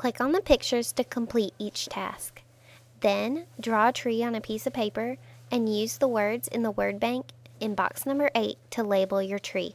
Click on the pictures to complete each task. Then, draw a tree on a piece of paper and use the words in the word bank in box number 8 to label your tree.